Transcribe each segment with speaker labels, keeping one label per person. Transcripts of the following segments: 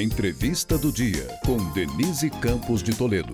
Speaker 1: Entrevista do dia com Denise Campos de Toledo.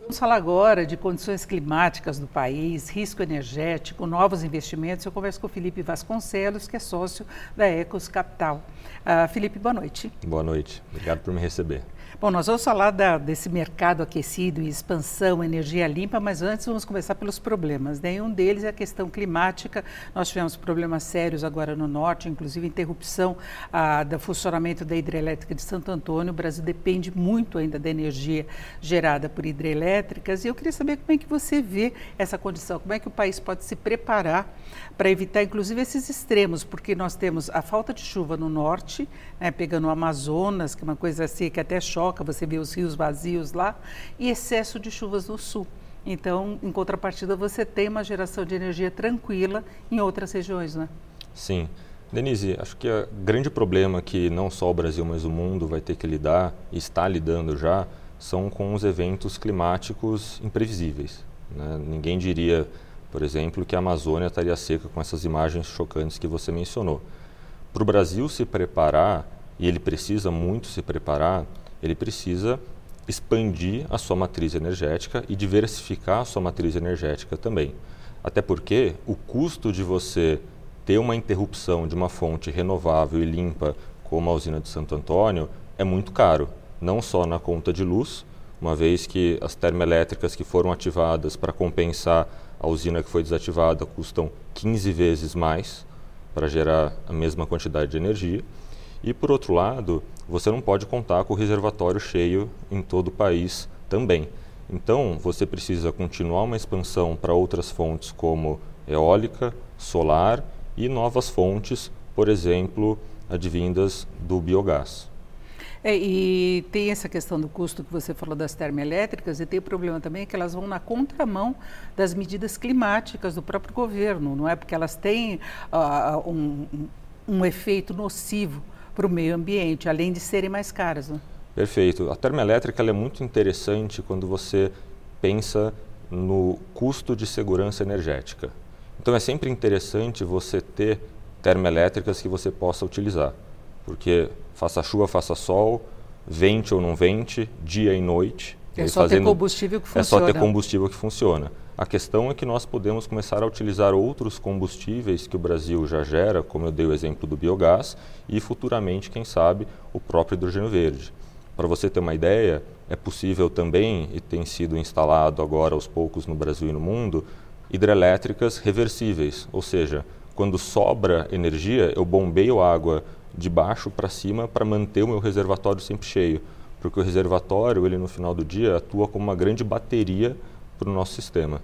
Speaker 2: Vamos falar agora de condições climáticas do país, risco energético, novos investimentos. Eu converso com o Felipe Vasconcelos, que é sócio da Ecos Capital. Uh, Felipe, boa noite.
Speaker 3: Boa noite. Obrigado por me receber.
Speaker 2: Bom, nós vamos falar da, desse mercado aquecido e expansão, energia limpa, mas antes vamos começar pelos problemas. Né? um deles é a questão climática. Nós tivemos problemas sérios agora no norte, inclusive interrupção ah, do funcionamento da hidrelétrica de Santo Antônio. O Brasil depende muito ainda da energia gerada por hidrelétricas. E eu queria saber como é que você vê essa condição, como é que o país pode se preparar para evitar, inclusive, esses extremos, porque nós temos a falta de chuva no norte, né, pegando o Amazonas, que é uma coisa assim que até choca você vê os rios vazios lá, e excesso de chuvas no sul. Então, em contrapartida, você tem uma geração de energia tranquila em outras regiões, né?
Speaker 3: Sim. Denise, acho que o grande problema que não só o Brasil, mas o mundo vai ter que lidar, e está lidando já, são com os eventos climáticos imprevisíveis. Né? Ninguém diria, por exemplo, que a Amazônia estaria seca com essas imagens chocantes que você mencionou. Para o Brasil se preparar, e ele precisa muito se preparar, ele precisa expandir a sua matriz energética e diversificar a sua matriz energética também. Até porque o custo de você ter uma interrupção de uma fonte renovável e limpa como a usina de Santo Antônio é muito caro, não só na conta de luz, uma vez que as termoelétricas que foram ativadas para compensar a usina que foi desativada custam 15 vezes mais para gerar a mesma quantidade de energia. E por outro lado, você não pode contar com o reservatório cheio em todo o país também. Então, você precisa continuar uma expansão para outras fontes como eólica, solar e novas fontes, por exemplo, advindas do biogás.
Speaker 2: É, e tem essa questão do custo que você falou das termoelétricas, e tem o problema também que elas vão na contramão das medidas climáticas do próprio governo, não é? Porque elas têm uh, um, um efeito nocivo para o meio ambiente, além de serem mais caras. Né?
Speaker 3: Perfeito. A termoelétrica é muito interessante quando você pensa no custo de segurança energética. Então é sempre interessante você ter termoelétricas que você possa utilizar, porque faça chuva, faça sol, vente ou não vente, dia e noite.
Speaker 2: É só fazendo, ter combustível que funciona.
Speaker 3: É só ter combustível que funciona. A questão é que nós podemos começar a utilizar outros combustíveis que o Brasil já gera, como eu dei o exemplo do biogás, e futuramente, quem sabe, o próprio hidrogênio verde. Para você ter uma ideia, é possível também, e tem sido instalado agora aos poucos no Brasil e no mundo, hidrelétricas reversíveis, ou seja, quando sobra energia, eu bombeio água de baixo para cima para manter o meu reservatório sempre cheio, porque o reservatório, ele no final do dia, atua como uma grande bateria para o nosso sistema.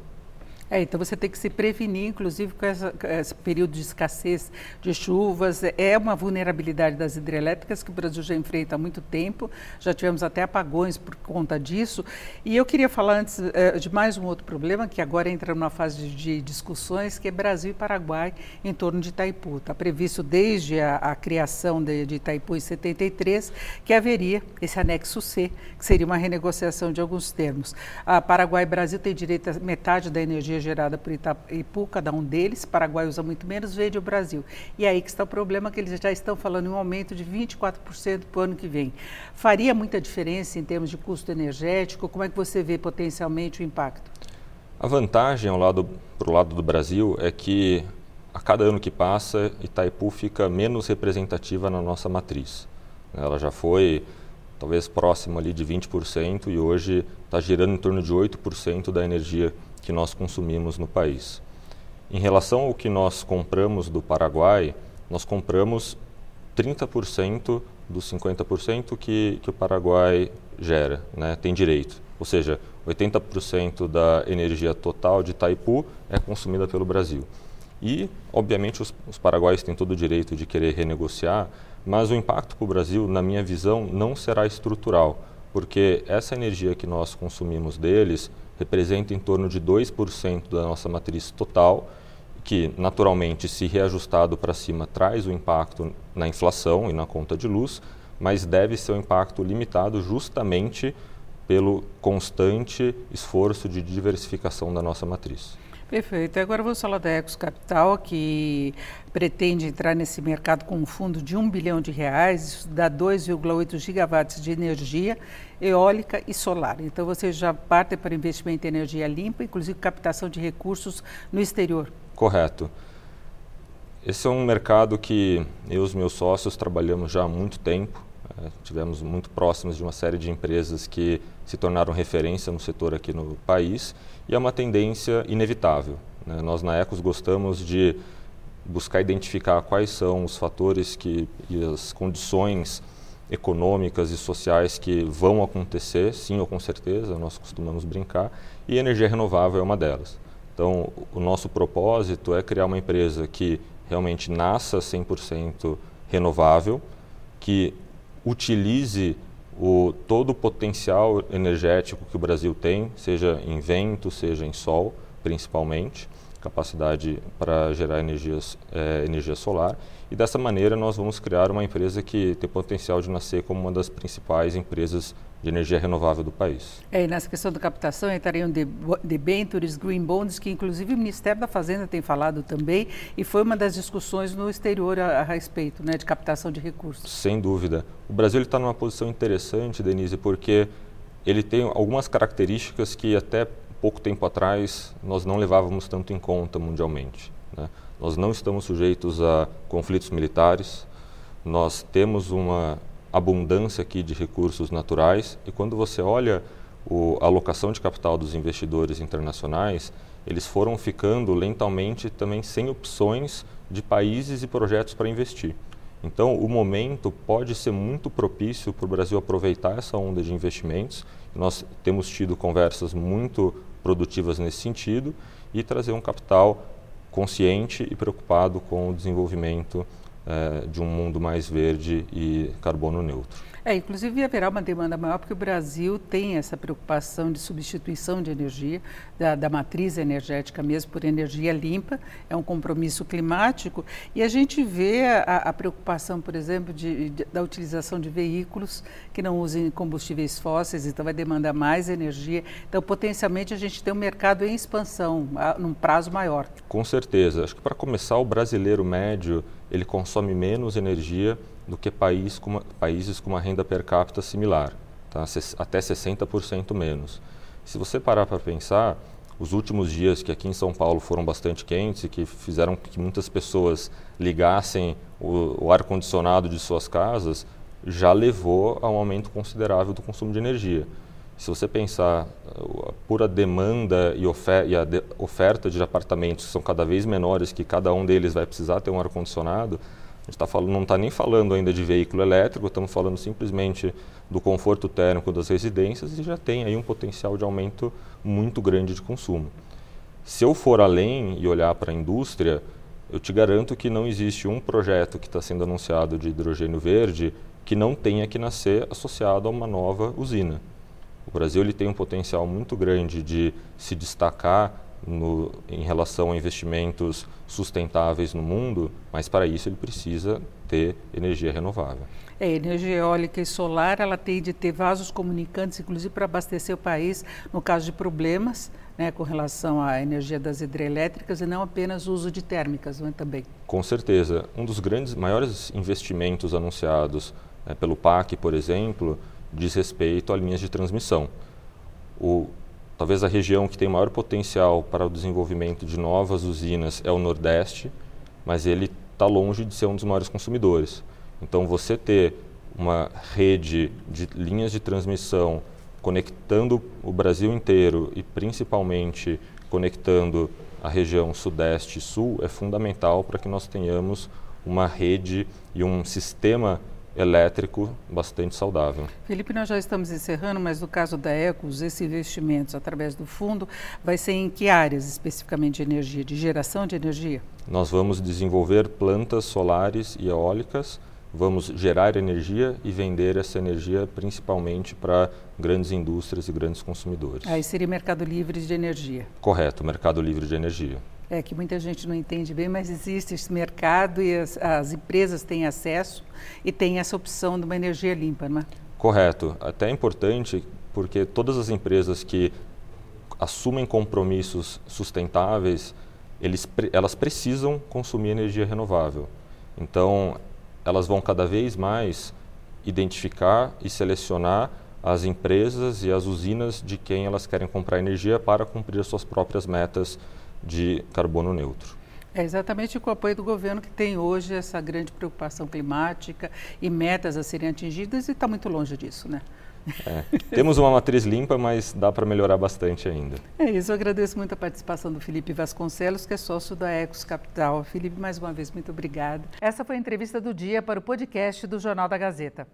Speaker 2: É, então você tem que se prevenir, inclusive com, essa, com esse período de escassez de chuvas. É uma vulnerabilidade das hidrelétricas que o Brasil já enfrenta há muito tempo. Já tivemos até apagões por conta disso. E eu queria falar antes eh, de mais um outro problema, que agora entra numa fase de, de discussões, que é Brasil e Paraguai em torno de Itaipu. Está previsto desde a, a criação de, de, Itaipu em 73 que haveria esse anexo C, que seria uma renegociação de alguns termos. A Paraguai e Brasil têm direito a metade da energia energia gerada por Itaipu, cada um deles, Paraguai usa muito menos, vende o Brasil. E aí que está o problema, que eles já estão falando em um aumento de 24% para o ano que vem. Faria muita diferença em termos de custo energético? Como é que você vê potencialmente o impacto?
Speaker 3: A vantagem ao lado, para o lado do Brasil é que a cada ano que passa, Itaipu fica menos representativa na nossa matriz. Ela já foi talvez próximo ali de 20% e hoje está girando em torno de 8% da energia que nós consumimos no país. Em relação ao que nós compramos do Paraguai, nós compramos 30% dos 50% que, que o Paraguai gera, né, tem direito. Ou seja, 80% da energia total de Itaipu é consumida pelo Brasil. E, obviamente, os, os paraguaios têm todo o direito de querer renegociar, mas o impacto para o Brasil, na minha visão, não será estrutural, porque essa energia que nós consumimos deles representa em torno de 2% da nossa matriz total, que naturalmente, se reajustado para cima, traz o impacto na inflação e na conta de luz, mas deve ser um impacto limitado justamente pelo constante esforço de diversificação da nossa matriz.
Speaker 2: Perfeito. Agora vamos falar da Ecos Capital, que pretende entrar nesse mercado com um fundo de um bilhão de reais, isso dá 2,8 gigawatts de energia eólica e solar. Então vocês já partem para investimento em energia limpa, inclusive captação de recursos no exterior.
Speaker 3: Correto. Esse é um mercado que eu e os meus sócios trabalhamos já há muito tempo. É, tivemos muito próximos de uma série de empresas que se tornaram referência no setor aqui no país e é uma tendência inevitável. Né? Nós na Ecos gostamos de buscar identificar quais são os fatores que, e as condições econômicas e sociais que vão acontecer, sim ou com certeza, nós costumamos brincar, e energia renovável é uma delas. Então, o nosso propósito é criar uma empresa que realmente nasça 100% renovável, que utilize o, todo o potencial energético que o Brasil tem, seja em vento, seja em sol, principalmente, capacidade para gerar energias, é, energia solar. E dessa maneira nós vamos criar uma empresa que tem potencial de nascer como uma das principais empresas de energia renovável do país.
Speaker 2: É, e nessa questão da captação entrariam debentures, green bonds, que inclusive o Ministério da Fazenda tem falado também, e foi uma das discussões no exterior a, a respeito né, de captação de recursos.
Speaker 3: Sem dúvida. O Brasil está numa posição interessante, Denise, porque ele tem algumas características que até pouco tempo atrás nós não levávamos tanto em conta mundialmente. Né? Nós não estamos sujeitos a conflitos militares, nós temos uma abundância aqui de recursos naturais e quando você olha o, a alocação de capital dos investidores internacionais, eles foram ficando lentamente também sem opções de países e projetos para investir. Então, o momento pode ser muito propício para o Brasil aproveitar essa onda de investimentos. Nós temos tido conversas muito produtivas nesse sentido e trazer um capital consciente e preocupado com o desenvolvimento é, de um mundo mais verde e carbono neutro.
Speaker 2: É, inclusive haverá uma demanda maior porque o Brasil tem essa preocupação de substituição de energia, da, da, matriz energética mesmo, por energia limpa, é um compromisso climático. E a gente vê a, a preocupação, por exemplo, de, de, da utilização de veículos que não usem combustíveis fósseis, então vai demandar mais energia. Então, potencialmente, a gente tem um mercado em expansão, a, num prazo maior.
Speaker 3: Com certeza. Acho que para começar, o brasileiro médio ele consome menos energia do que país com uma, países com uma renda per capita similar, tá? até 60% menos. Se você parar para pensar, os últimos dias que aqui em São Paulo foram bastante quentes e que fizeram que muitas pessoas ligassem o, o ar-condicionado de suas casas, já levou a um aumento considerável do consumo de energia. Se você pensar a pura demanda e, ofer e a de oferta de apartamentos que são cada vez menores, que cada um deles vai precisar ter um ar-condicionado, a gente tá falando, não está nem falando ainda de veículo elétrico, estamos falando simplesmente do conforto térmico das residências e já tem aí um potencial de aumento muito grande de consumo. Se eu for além e olhar para a indústria, eu te garanto que não existe um projeto que está sendo anunciado de hidrogênio verde que não tenha que nascer associado a uma nova usina. O Brasil ele tem um potencial muito grande de se destacar no, em relação a investimentos sustentáveis no mundo, mas para isso ele precisa ter energia renovável.
Speaker 2: É, energia eólica e solar, ela tem de ter vasos comunicantes, inclusive para abastecer o país no caso de problemas né, com relação à energia das hidrelétricas e não apenas o uso de térmicas não é, também.
Speaker 3: Com certeza. Um dos grandes, maiores investimentos anunciados né, pelo PAC, por exemplo, diz respeito a linhas de transmissão. O Talvez a região que tem maior potencial para o desenvolvimento de novas usinas é o Nordeste, mas ele está longe de ser um dos maiores consumidores. Então, você ter uma rede de linhas de transmissão conectando o Brasil inteiro e principalmente conectando a região Sudeste e Sul é fundamental para que nós tenhamos uma rede e um sistema elétrico bastante saudável.
Speaker 2: Felipe, nós já estamos encerrando, mas no caso da Ecos, esses investimentos através do fundo vai ser em que áreas especificamente de energia, de geração de energia?
Speaker 3: Nós vamos desenvolver plantas solares e eólicas, vamos gerar energia e vender essa energia principalmente para grandes indústrias e grandes consumidores.
Speaker 2: Aí seria mercado livre de energia.
Speaker 3: Correto, mercado livre de energia.
Speaker 2: É que muita gente não entende bem, mas existe esse mercado e as, as empresas têm acesso e têm essa opção de uma energia limpa, não é?
Speaker 3: Correto. Até é importante porque todas as empresas que assumem compromissos sustentáveis, eles, elas precisam consumir energia renovável. Então, elas vão cada vez mais identificar e selecionar as empresas e as usinas de quem elas querem comprar energia para cumprir as suas próprias metas de carbono neutro.
Speaker 2: É exatamente com o apoio do governo que tem hoje essa grande preocupação climática e metas a serem atingidas e está muito longe disso, né?
Speaker 3: É. Temos uma matriz limpa, mas dá para melhorar bastante ainda.
Speaker 2: É isso, eu agradeço muito a participação do Felipe Vasconcelos, que é sócio da Ecos Capital. Felipe, mais uma vez, muito obrigada. Essa foi a entrevista do dia para o podcast do Jornal da Gazeta.